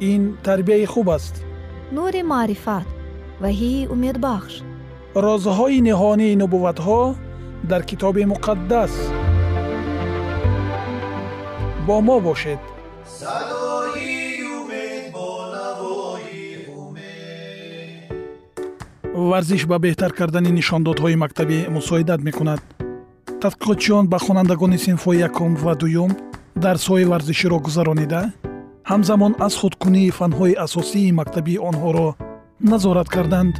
ин тарбияи хуб аст. Нури маърифат ваҳии умедбахш. Розҳои ниҳонии нубувватҳо дар китоби муқаддас. Бо мо бошед. Варзиш ба беҳтар кардани нишондодҳои мактабӣ мусоидат мекунад. Тадқиқотчиён ба хонандагони синфҳои якум ва дуюм дарсҳои варзиширо гузаронида ҳамзамон аз худкунии фанҳои асосии мактабии онҳоро назорат карданд.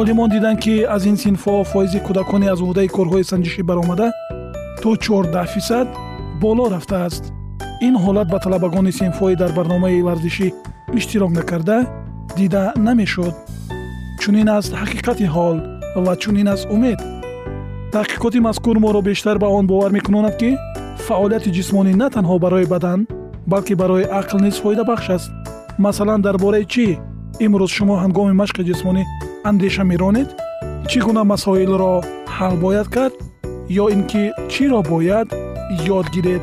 олимон диданд ки аз ин синфҳо фоизи кӯдакони аз уҳдаи корҳои санҷишӣ баромада то 14 фисад боло рафтааст. ин ҳолат ба талабагони синфҳои дар барномаи варзишӣ иштирок накарда дида намешуд. чунин аст ҳақиқати ҳол ва чунин аст умед. таҳқиқоти мазкур моро бештар ба он бовар мекунонад ки фаъолияти ҷисмонӣ на танҳо барои бадан балки барои ақл низ фоидабахш аст масалан дар бораи чӣ имрӯз шумо ҳангоми машқи ҷисмонӣ андеша меронед чӣ гуна масоилро ҳал бояд кард ё ин ки чиро бояд ёд гиред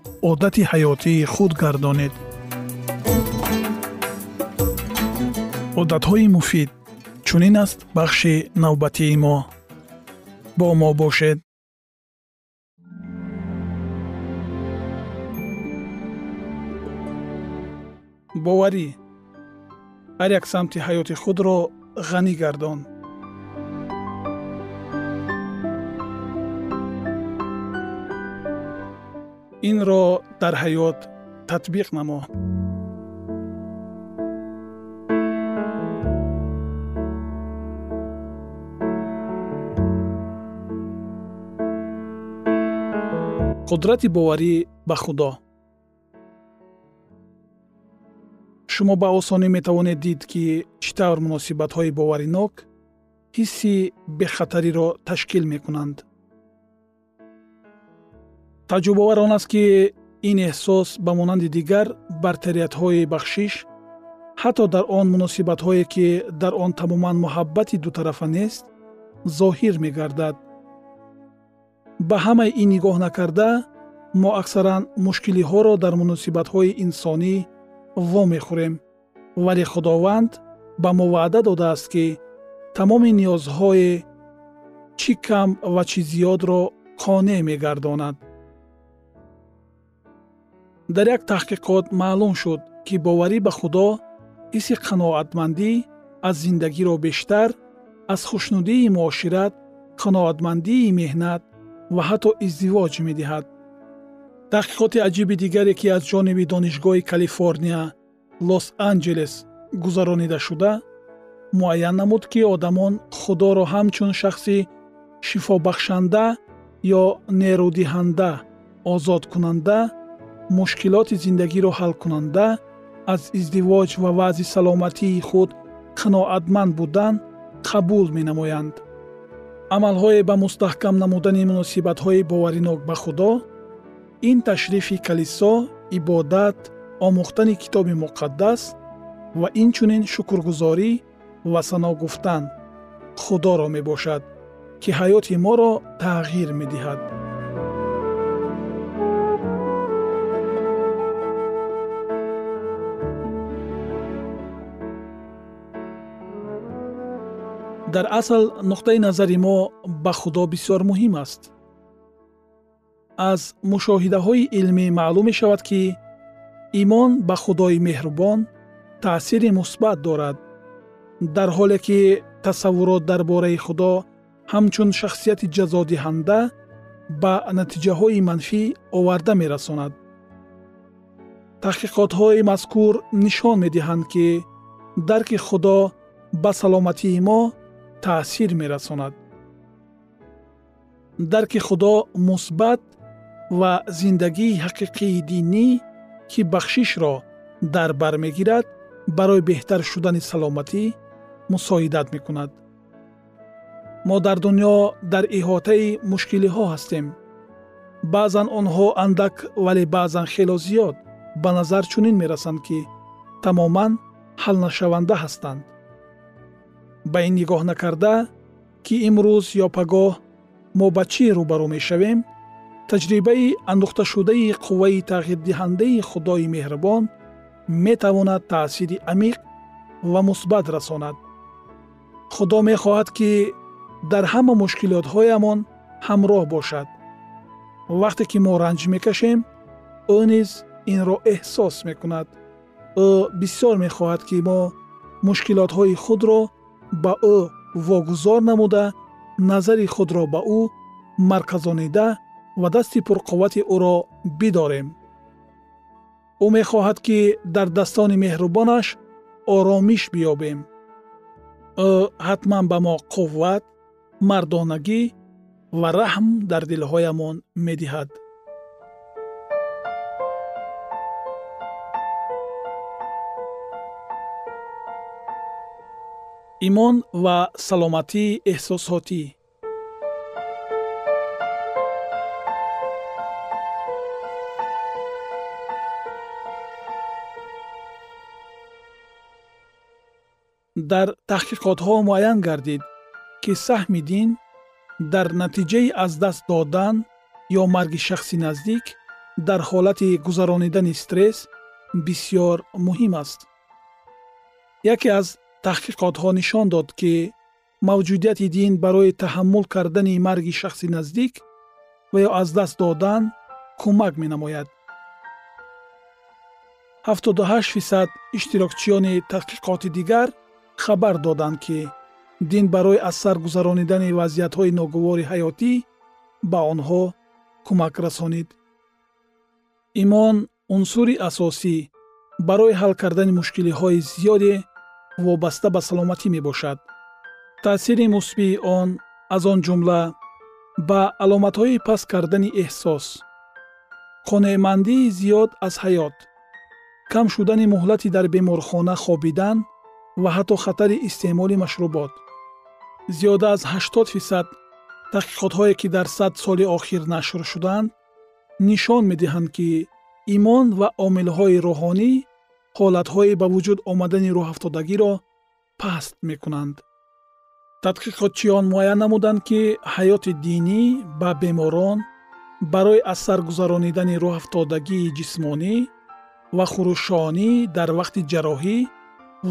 одати ҳаётии худ гардонед. Одатҳои муфид чунин аст бахши навбатии мо. Бо мо бошед. Боварӣ ҳар як самти ҳаёти худро ғанӣ гардон инро дар ҳаёт татбиқ намо. Қудрати боварӣ ба худо. Шумо ба осонӣ метавонед дид ки чӣ тавр муносибатҳои боваринок ҳисси бехатариро ташкил мекунанд таҷрубавар он аст ки ин эҳсос ба монанди дигар бартериятҳои бахшиш ҳатто дар он муносибатҳое ки дар он тамоман муҳаббати дутарафа нест зоҳир мегардад. Ба ҳамаи ин нигоҳ накарда мо аксаран мушкилиҳоро дар муносибатҳои инсонӣ вомехӯрем вале худованд ба мо ваъда додааст ки тамоми ниёзҳое чӣ кам ва чӣ зиёдро қонеъ мегардонад дар як таҳқиқот маълум шуд ки боварӣ ба худо ҳисси қаноатмандӣ аз зиндагиро бештар аз хушнудии муошират қаноатмандии меҳнат ва ҳатто издивоҷ медиҳад. Таҳқиқоти аҷиби дигаре ки аз ҷониби донишгоҳи калифорния лос анҷелес гузаронида шуда муайян намуд ки одамон худоро ҳамчун шахси шифобахшанда ё нерӯдиҳанда озодкунанда мушкилоти зиндагиро ҳалкунанда аз издивоҷ ва ваъзи саломатии худ қаноатманд будан қабул менамоянд. Амалҳое ба мустаҳкам намудани муносибатҳои боваринок ба худо ин ташрифи калисо ибодат омӯхтани китоби муқаддас ва инчунин шукргузорӣ ва сано гуфтан худоро мебошад ки ҳаёти моро тағйир медиҳад дар асл нуқтаи назари мо ба худо бисёр муҳим аст. Аз мушоҳидаҳои илмӣ маълум мешавад ки имон ба худои меҳрубон таъсири мусбат дорад дар ҳоле ки тасаввурот дар бораи худо ҳамчун шахсияти ҷазодиҳанда ба натиҷаҳои манфӣ оварда мерасонад. Таҳқиқотҳои мазкур нишон медиҳанд ки дарки худо ба саломатии мо таъсир мерасонад. Дарки худо мусбат ва зиндагии ҳақиқии динӣ ки бахшишро дар бар мегирад барои беҳтар шудани саломатӣ мусоидат мекунад. Мо дар дунё дар иҳотаи мушкилиҳо ҳастем. Баъзан онҳо андак вале баъзан хело зиёд ба назар чунин мерасанд ки тамоман ҳалнашаванда ҳастанд ба ин нигоҳ накарда ки имрӯз ё пагоҳ мо ба чӣ рӯбарӯ мешавем? Таҷрибаи андӯхташудаи қувваи тағйирдиҳандаи худои меҳрабон метавонад таъсири амиқ ва мусбат расонад. Худо мехоҳад ки дар ҳама мушкилотҳоямон ҳамроҳ бошад. Вақте ки мо ранҷ мекашем ӯ низ инро эҳсос мекунад. Ӯ бисёр мехоҳад ки мо мушкилотҳои худро ба ӯ вогузор намуда назари худро ба ӯ марказонида ва дасти пурқуввати ӯро бидорем. Ӯ мехоҳад ки дар daстони меҳрубонаш оромиш биёбем. Ӯ ҳатман ба мо қувват мардонагӣ ва раҳм дар дилҳоямон медиҳад имон ва саломатии эҳсосотӣ дар таҳқиқотҳо муайян гардид ки саҳми дин дар натиҷаи аз даст додан ё марги шахси наздик дар ҳолати гузаронидани стресс бисьёр муҳим аст яке аз таҳқиқотҳо нишон дод ки мавҷудияти дин барои таҳаммул кардани марги шахси наздик ва ё аз даст додан кӯмак менамояд. 78 фисад иштирокчиёни таҳқиқоти дигар хабар доданд ки дин барои аз сар гузаронидани вазъиятҳои ногувори ҳаётӣ ба онҳо кӯмак расонид. Имон унсури асосӣ барои ҳал кардани мушкилиҳои зиёде вобаста ба саломатӣ мебошад. таъсири мусбии он аз он ҷумла ба аломатҳои паст кардани эҳсос. қонеъмандии зиёд аз ҳаёт. кам шудани муҳлати дар беморхона хобидан ва ҳатто хатари истеъмоли машрубот. зиёда аз 80 фисад таҳқиқотҳое ки дар сад соли охир нашр шудаанд нишон медиҳанд ки имон ва омилҳои рӯҳонӣ ҳолатҳои ба вуҷуд омадани рӯҳафтодагиро паст мекунанд. Тадқиқотчиён муайян намуданд ки ҳаёти динӣ ба беморон барои аз сар гузаронидани рӯҳафтодагии ҷисмонӣ ва хурушонӣ дар вақти ҷарроҳӣ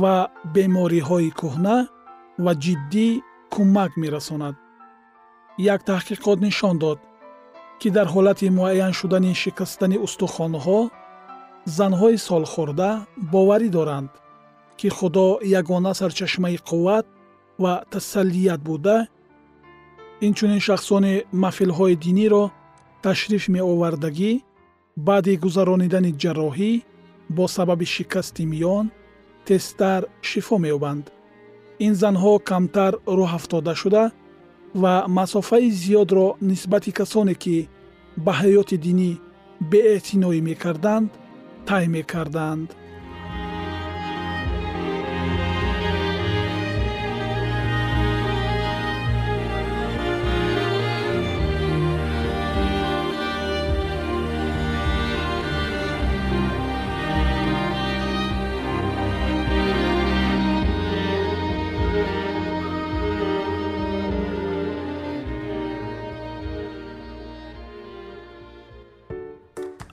ва бемориҳои кӯҳна ва ҷиддӣ кӯмак мерасонад. Як таҳқиқот нишон дод ки дар ҳолати муайян шудани шикастани устухонҳо занҳои солхӯрда боварӣ доранд ки худо ягона сарчашмаи қувват ва тасаллият буда инчунин шахсони маҳфилҳои диниро ташриф меовардагӣ баъди гузаронидани ҷарроҳӣ бо сабаби шикасти миён тезтар шифо меёбанд. Ин занҳо камтар рӯҳафтода шуда ва масофаи зиёдро нисбати касоне ки ба ҳаёти динӣ беэътиноӣ мекарданд тай мекарданд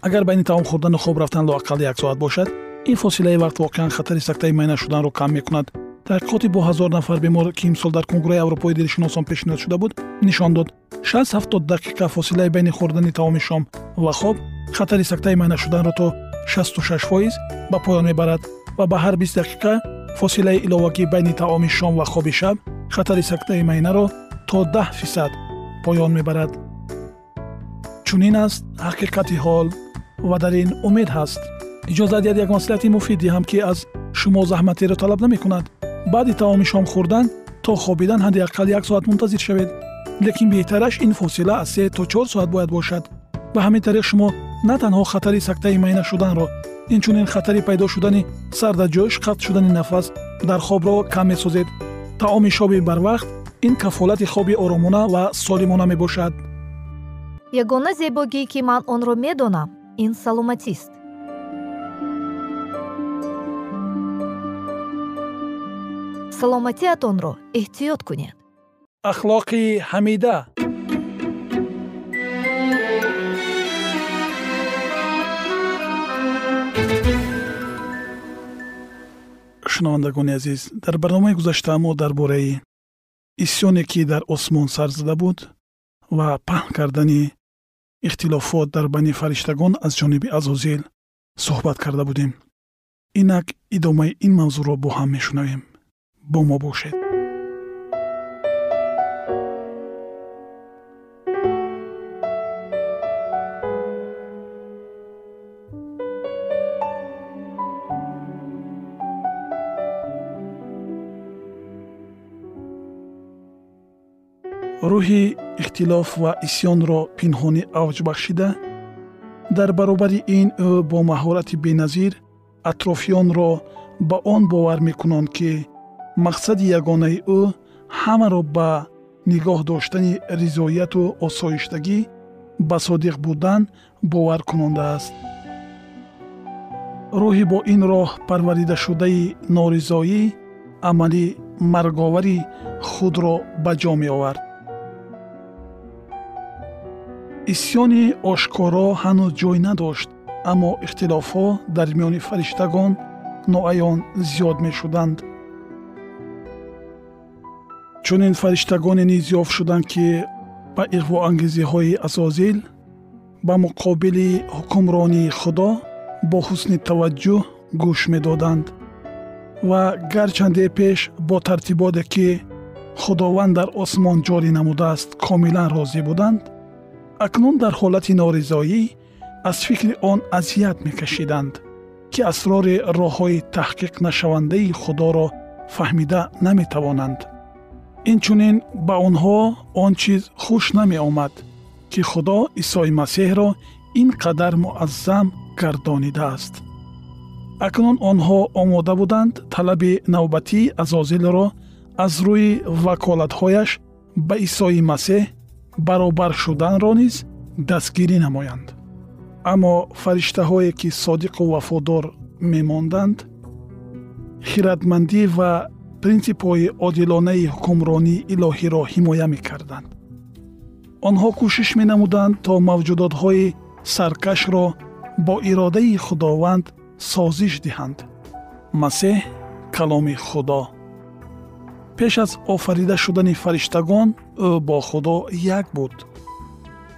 агар байни таом хӯрдану хоб рафтан лоақал як соат бошад ин фосилаи вақт воқеан хатари сактаи майна шуданро кам мекунад. Таҳқиқоти бо ҳазор нафар бемор ки имсол дар кунгурӯи аврупои дилшиносон пешниҳод шуда буд нишон дод 670 дақиқа фосилаи байни хӯрдани таоми шом. Ва хоб хатари сактаи майна шуданро то 66 фоиз ба поён мебарад ва ба ҳар 20 дақиқа фосилаи иловагӣ байни таоми шом ва хоби шаб хатари сактаи майнаро то 10 фисад поён мебарад. Чунин аст ҳақиқати ҳол ва дар ин умед ҳаст иҷозат диҳад як маслиҳати муфид диҳам ки аз шумо заҳматеро талаб намекунад баъди таоми шом хӯрдан то хобидан ҳадди ақал як соат мунтазир шавед лекин беҳтараш ин фосила аз се то чор соат бояд бошад ба ҳамин тариқ шумо на танҳо хатари сактаи майна шуданро инчунин хатари пайдо шудани сардаҷӯш қатъ шудани нафас дар хобро кам месозед таоми шоби барвақт ин кафолати хоби оромона ва солимона мебошад ягона зебогӣ ки ман онро медонам ин саломатист саломатиатонро эҳтиёт кунед. Ахлоқи ҳамида. Шунавандагони азиз дар барномаи гузашта мо дар бораи исьёне ки дар осмон сар зада буд ва паҳн кардани ихтилофот дар байни фариштагон аз ҷониби азозил суҳбат карда будем инак идомаи ин мавзӯъро бо ҳам мешунавем бо мо бошед рӯҳи ихтилоф ва исьёнро пинҳонӣ авҷ бахшида дар баробари ин ӯ бо маҳорати беназир атрофиёнро ба он бовар мекунанд ки мақсади ягонаи ӯ ҳамаро ба нигоҳ доштани ризояту осоиштагӣ ба содиқ будан бовар кунонда аст. рӯҳи бо ин роҳ парваридашудаи норизоӣ амали марговари худро ба ҷо меовард исьёни ошкоро ҳанӯз ҷой надошт аммо ихтилофҳо дар миёни фариштагон ноаён зиёд мешуданд. Чунин фариштагоне низ ёфт шуданд ки ба иғвоангезиҳои азозил ба муқобили ҳукмронии худо бо ҳусни таваҷҷӯҳ гӯш медоданд ва гарчанде пеш бо тартиботе ки худованд дар осмон ҷорӣ намудааст комилан розӣ буданд акнун дар ҳолати норизоӣ аз фикри он азият мекашиданд ки асрори роҳҳои таҳқиқнашавандаи худоро фаҳмида наметавонанд. Инчунин ба онҳо он чиз хуш намеомад ки худо исои масеҳро ин қадар муаззам гардонидааст акнун онҳо омода буданд талаби навбатии азозилро аз рӯи ваколатҳояш ба исои масеҳ баробар шуданро низ дастгирӣ намоянд. Аммо фариштаҳое ки содиқу вафодор мемонданд хиратмандӣ ва принсипҳои одилонаи ҳукмронии илоҳиро ҳимоя мекарданд. Онҳо кӯшиш менамуданд то мавҷудотҳои саркашро бо иродаи худованд созиш диҳанд. Масеҳ каломи худо пеш аз офарида шудани фариштагон ӯ бо худо як буд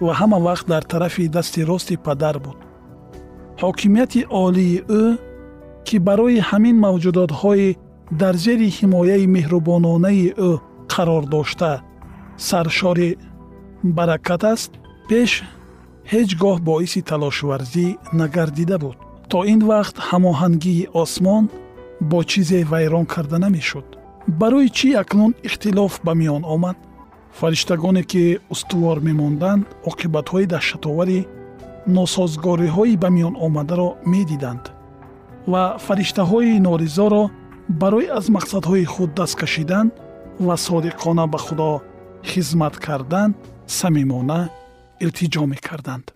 ва ҳама вақт дар тарафи дасти рости падар буд. Ҳокимияти олии ӯ ки барои ҳамин мавҷудотҳои дар зери ҳимояи меҳрубононаи ӯ қарор дошта саршори баракат аст пеш ҳеҷ гоҳ боиси талошварзӣ нагардида буд. То ин вақт ҳамоҳангии осмон бо чизе вайрон карда намешуд барои чӣ акнун ихтилоф ба миён омад? Фариштагоне ки устувор мемонданд оқибатҳои даҳшатоварӣ носозгориҳои ба миён омадаро медиданд ва фариштаҳои норизоро барои аз мақсадҳои худ даст кашидан ва содиқона ба худо хизмат кардан самимона илтиҷо мекарданд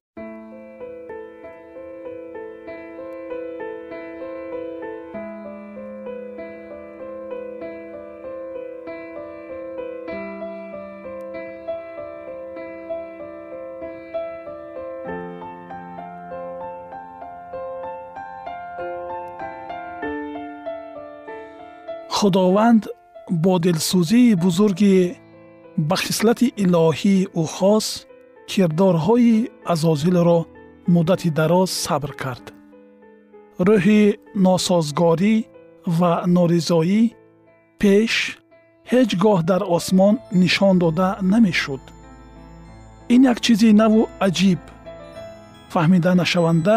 худованд бо дилсӯзии бузурги ба хислати илоҳии ӯ хос кирдорҳои азозилро муддати дароз сабр кард. Рӯҳи носозгорӣ ва норизоӣ пеш ҳеҷ гоҳ дар осмон нишон дода намешуд. Ин як чизи наву аҷиб фаҳмида нашаванда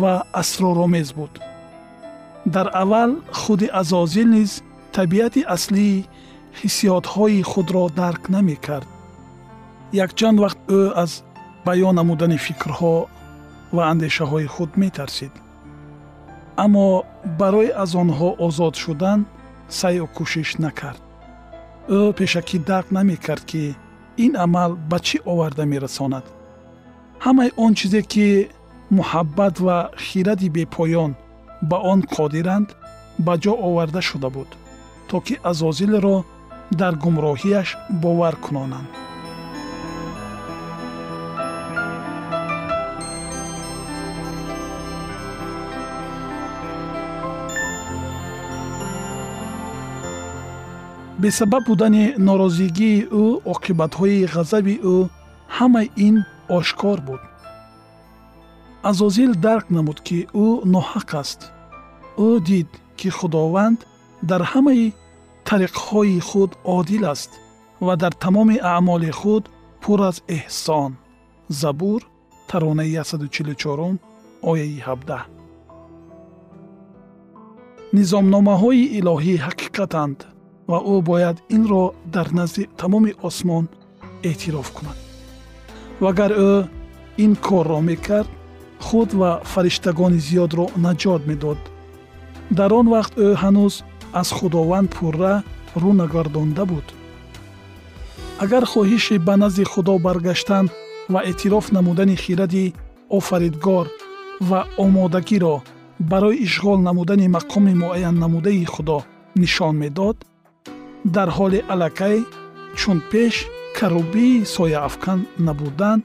ва асроромез буд дар аввал худи азозил низ табиати аслии ҳиссиётҳои худро дарк намекард. Якчанд вақт ӯ аз баён намудани фикрҳо ва андешаҳои худ метарсид. Аммо барои аз онҳо озод шудан сайю кӯшиш накард. Ӯ пешакӣ дарк намекард ки ин амал ба чӣ оварда мерасонад? Ҳамаи он чизе ки муҳаббат ва хиради бепоён ба он қодиранд ба ҷо оварда шуда буд то ки азозилро дар гумроҳияш бовар кунонанд. Бесабаб будани норозигии ӯ оқибатҳои ғазаби ӯ ҳамаи ин ошкор буд азозил дарк намуд ки ӯ ноҳақ аст. Ӯ дид ки худованд дар ҳамаи тариқҳои худ одил аст ва дар тамоми аъмоли худ пур аз эҳсон. Забур таронаи 144 ояи 17 низомномаҳои илоҳӣ ҳақиқатанд ва ӯ бояд инро дар назди тамоми осмон эътироф кунад. Вагар ӯ ин корро мекард худ ва фариштагони зиёдро наҷот медод. Дар он вақт ӯ ҳанӯз аз худованд пурра рӯ нагардонда буд. Агар хоҳиши ба назди худо баргаштан ва эътироф намудани хиради офаридгор ва омодагиро барои ишғол намудани мақоми муайян намудаи худо нишон медод дар ҳоли аллакай чун пеш карубии сояафкан набудан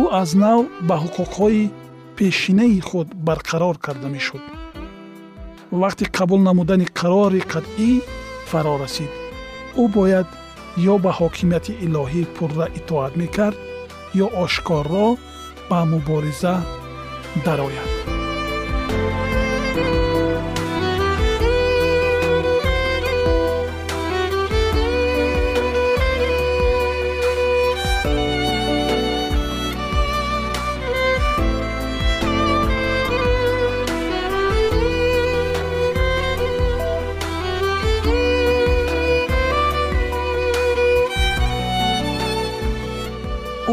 ӯ аз нав ба ҳуқуқҳои пешинаи худ барқарор карда мешуд. Вақти қабул намудани қарори қатъӣ фаро расид. Ӯ бояд ё ба ҳокимияти илоҳӣ пурра итоат мекард ё ошкорро ба мубориза дарояд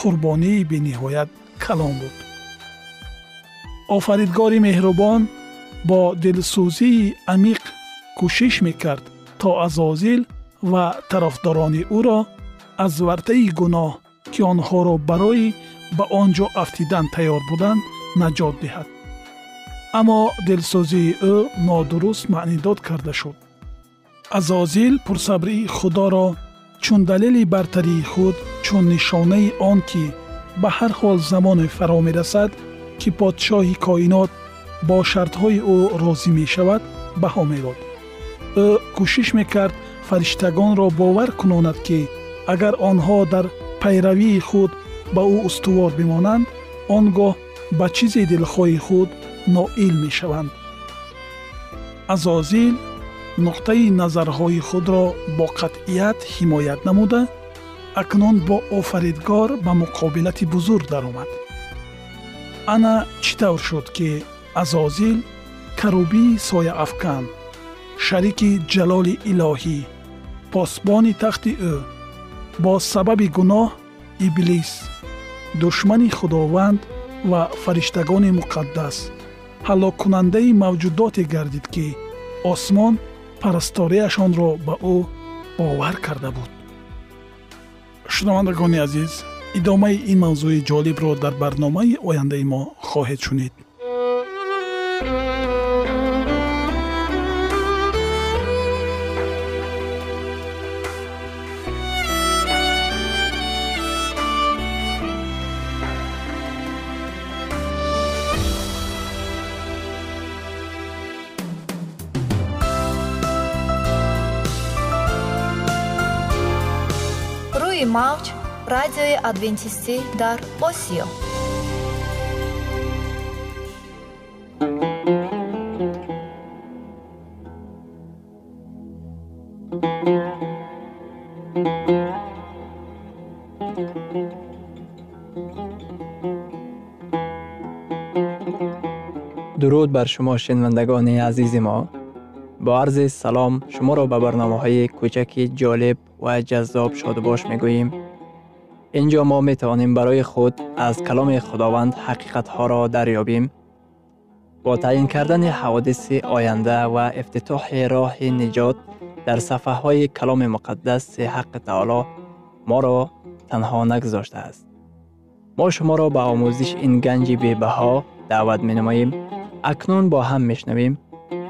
қурбонии бениҳоят калон буд офаридгори меҳрубон бо дилсӯзии амиқ кӯшиш мекард то азозил ва тарафдорони ӯро аз вартаи гуноҳ ки онҳоро барои ба он ҷо афтидан тайёр буданд наҷот диҳад аммо дилсӯзии ӯ нодуруст маънидод карда шуд азозил пурсабрии худоро чун далели бартарии худ чун нишонаи он ки ба ҳар ҳол замоне фаро мерасад ки подшоҳи коинот бо шартҳои ӯ розӣ мешавад баҳо медод ӯ кӯшиш мекард фариштагонро бовар кунонад ки агар онҳо дар пайравии худ ба ӯ устувор бимонанд он гоҳ ба чизи дилхоҳи худ ноил мешаванд. Азозил нуқтаи назарҳои худро бо қатъият ҳимоят намуда акнун бо офаридгор ба муқобилати бузург даромад. Ана чӣ тавр шуд ки азозил карубии сояафкан шарики ҷалоли илоҳӣ посбони тахти ӯ бо сабаби гуноҳ иблис душмани худованд ва фариштагони муқаддас ҳалоккунандаи мавҷудоте гардид ки осмон парасторияшонро ба ӯ бовар карда буд. Шунавандагони азиз идомаи ин мавзӯи ҷолибро дар барномаи ояндаи мо хоҳед шунид мавҷ радиои адвентистӣ дар осиё. Дуруд бар шумо шинавандагони азизи мо бо арзи салом шуморо ба барномаҳои кӯчаки ҷолиб ва ҷаззоб шодубош мегӯем ин ҷо мо метавонем барои худ аз каломи худованд ҳақиқатҳоро дарёбем бо таъин кардани ҳаводиси оянда ва ифтитоҳи роҳи niҷот дар сафҳаҳои каломи муқаддаси ҳаққи таоло моро танҳо нагузоштааст мо шуморо ба омӯзиш ин ганҷи бебаҳо даъват менамоем акнун бо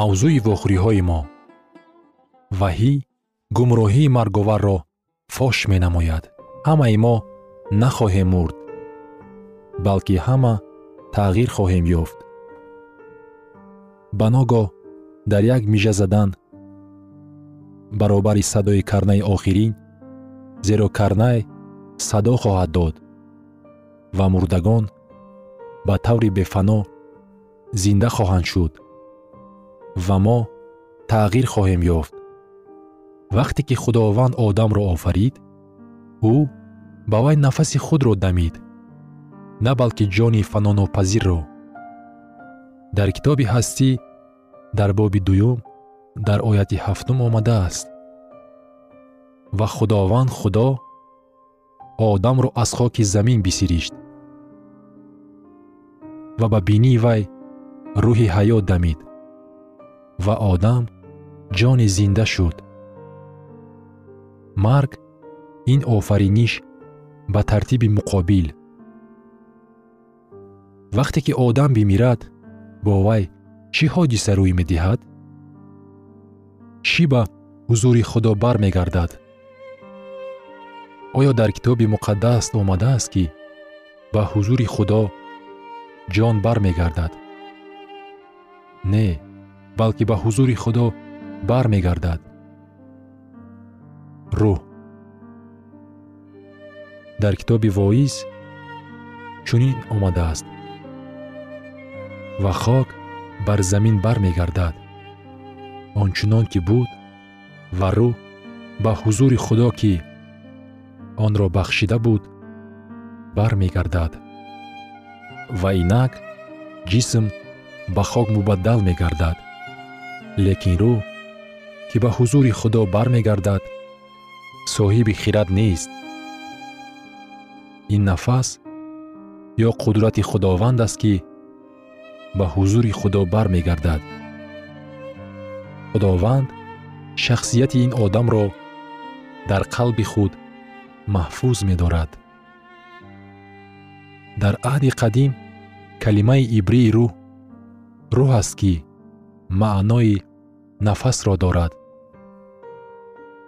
мавзӯи вохӯриҳои мо. Ваҳӣ гумроҳии марговарро фош менамояд. Ҳамаи мо нахоҳем мурд балки ҳама тағйир хоҳем ёфт. Ба ногоҳ дар як мижа задан баробари садои карнаи охирин зеро карнай садо хоҳад дод ва мурдагон ба таври бефано зинда хоҳанд шуд ва мо тағйир хоҳем ёфт. Вақте ки худованд одамро офарид ӯ ба вай нафаси худро дамид на балки ҷони фанонопазирро дар китоби ҳастӣ дар боби дуюм дар ояти ҳафтум омадааст. Ва худованд худо одамро аз хоки замин бисиришт. Ва ба бинии вай рӯҳи ҳаёт дамид ва одам ҷони зинда шуд марг ин офариниш ба тартиби муқобил вақте ки одам бимирад бо вай чӣ ҳодиса рӯй медиҳад чӣ ба ҳузури худо бармегардад оё дар китоби муқаддас омадааст ки ба ҳузури худо ҷон бармегардад не балки ба ҳузури худо бармегардад. Рӯҳ. Дар китоби воиз чунин омадааст ва хок бар замин бармегардад. Ончунон ки буд ва рӯҳ ба ҳузури худо ки онро бахшида буд бармегардад. Ва инак ҷисм ба хок мубаддал мегардад лекин рӯҳ ки ба ҳузури худо бармегардад соҳиби хирад нест. Ин нафас ё қудрати худованд аст ки ба ҳузури худо бармегардад. Худованд шахсияти ин одамро дар қалби худ маҳфуз медорад. Дар аҳди қадим калимаи ибрии рӯҳ рӯҳ аст ки маънои нафасро дорад.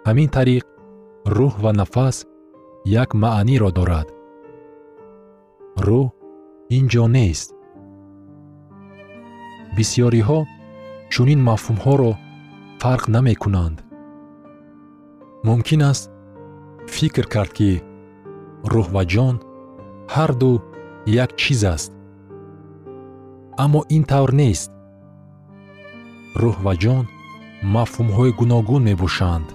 Ҳамин тариқ рӯҳ ва нафас як маъниро дорад. Рӯҳ ин ҷо нест. Бисьёриҳо чунин мафҳумҳоро фарқ намекунанд. Мумкин аст фикр кард ки рӯҳ ва ҷон ҳарду як чиз аст. Аммо ин тавр нест рӯҳ ва ҷон мафҳумҳои гуногун мебошанд.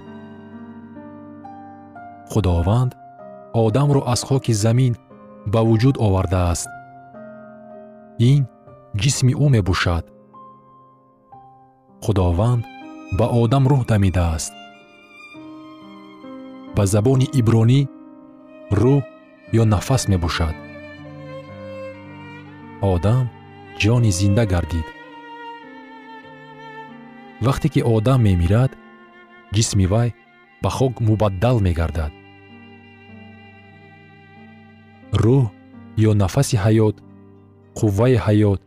Худованд одамро аз хоки замин ба вуҷуд овардааст. Ин ҷисми ӯ мебошад. Худованд ба одам рӯҳ дамидааст. Ба забони ибронӣ рӯҳ ё нафас мебошад. Одам ҷони зинда гардид вақте ки одам мемирад ҷисми вай ба хок мубаддал мегардад. Рӯҳ ё нафаси ҳаёт қувваи ҳаёт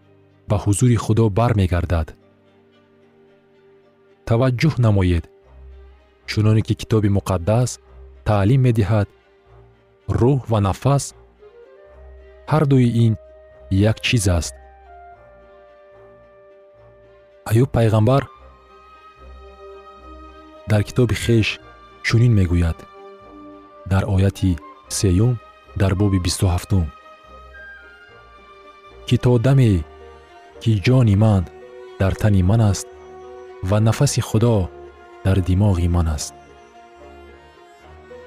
ба ҳузури худо бармегардад. Таваҷҷӯҳ намоед. Чуноне ки китоби муқаддас таълим медиҳад рӯҳ ва нафас ҳардуи ин як чиз аст. Аюб пайғамбар дар китоби хеш чунин мегӯяд. Дар ояти сеюм дар боби бисту ҳафтум ки то даме ки ҷони ман дар тани ман аст ва нафаси худо дар димоғи ман аст.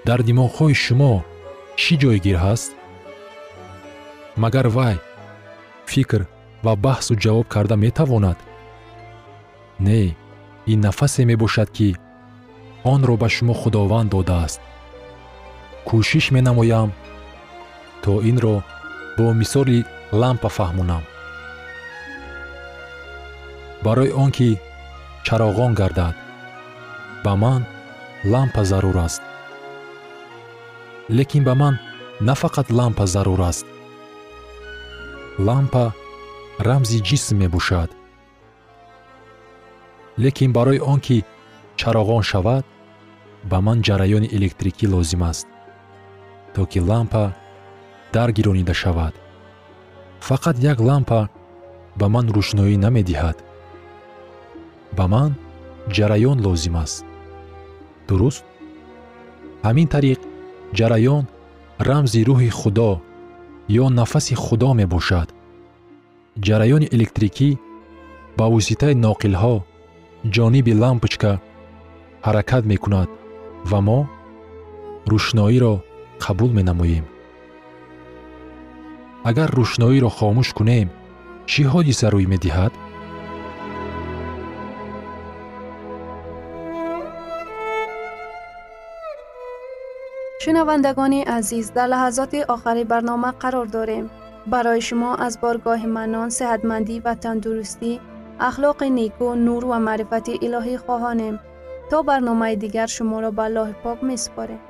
Дар димоғҳои шумо чӣ ҷойгир ҳаст? Магар вай фикр ва баҳсу ҷавоб карда метавонад? Не ин нафасе мебошад ки онро ба шумо худованд додааст. Кӯшиш менамоям то инро бо мисоли лампа фаҳмонам. Барои он ки чароғон гардад ба ман лампа зарур аст. Лекин ба ман на фақат лампа зарур аст. Лампа рамзи ҷисм мебошад. Лекин барои он ки чароғон шавад ба ман ҷараёни электрикӣ лозим аст то ки лампа даргиронида шавад. Фақат як лампа ба ман рӯшноӣ намедиҳад. Ба ман ҷараён лозим аст. Дуруст? Ҳамин тариқ ҷараён рамзи рӯҳи худо ё нафаси худо мебошад. Ҷараёни электрикӣ ба воситаи ноқилҳо ҷониби лампочка ҳаракат мекунад ва мо рӯшноиро қабул менамоем агар рӯшноиро хомӯш кунем чӣ ҳодиса рӯй медиҳад шунавандагони азиз дар лаҳазоти охари барнома қарор дорем барои шумо аз боргоҳи манон сеҳатмандӣ ва тандурустӣ ахлоқи неку нур ва маърифати илоҳӣ хоҳонем то барномаи дигар шуморо ба аллоҳи пок месупорем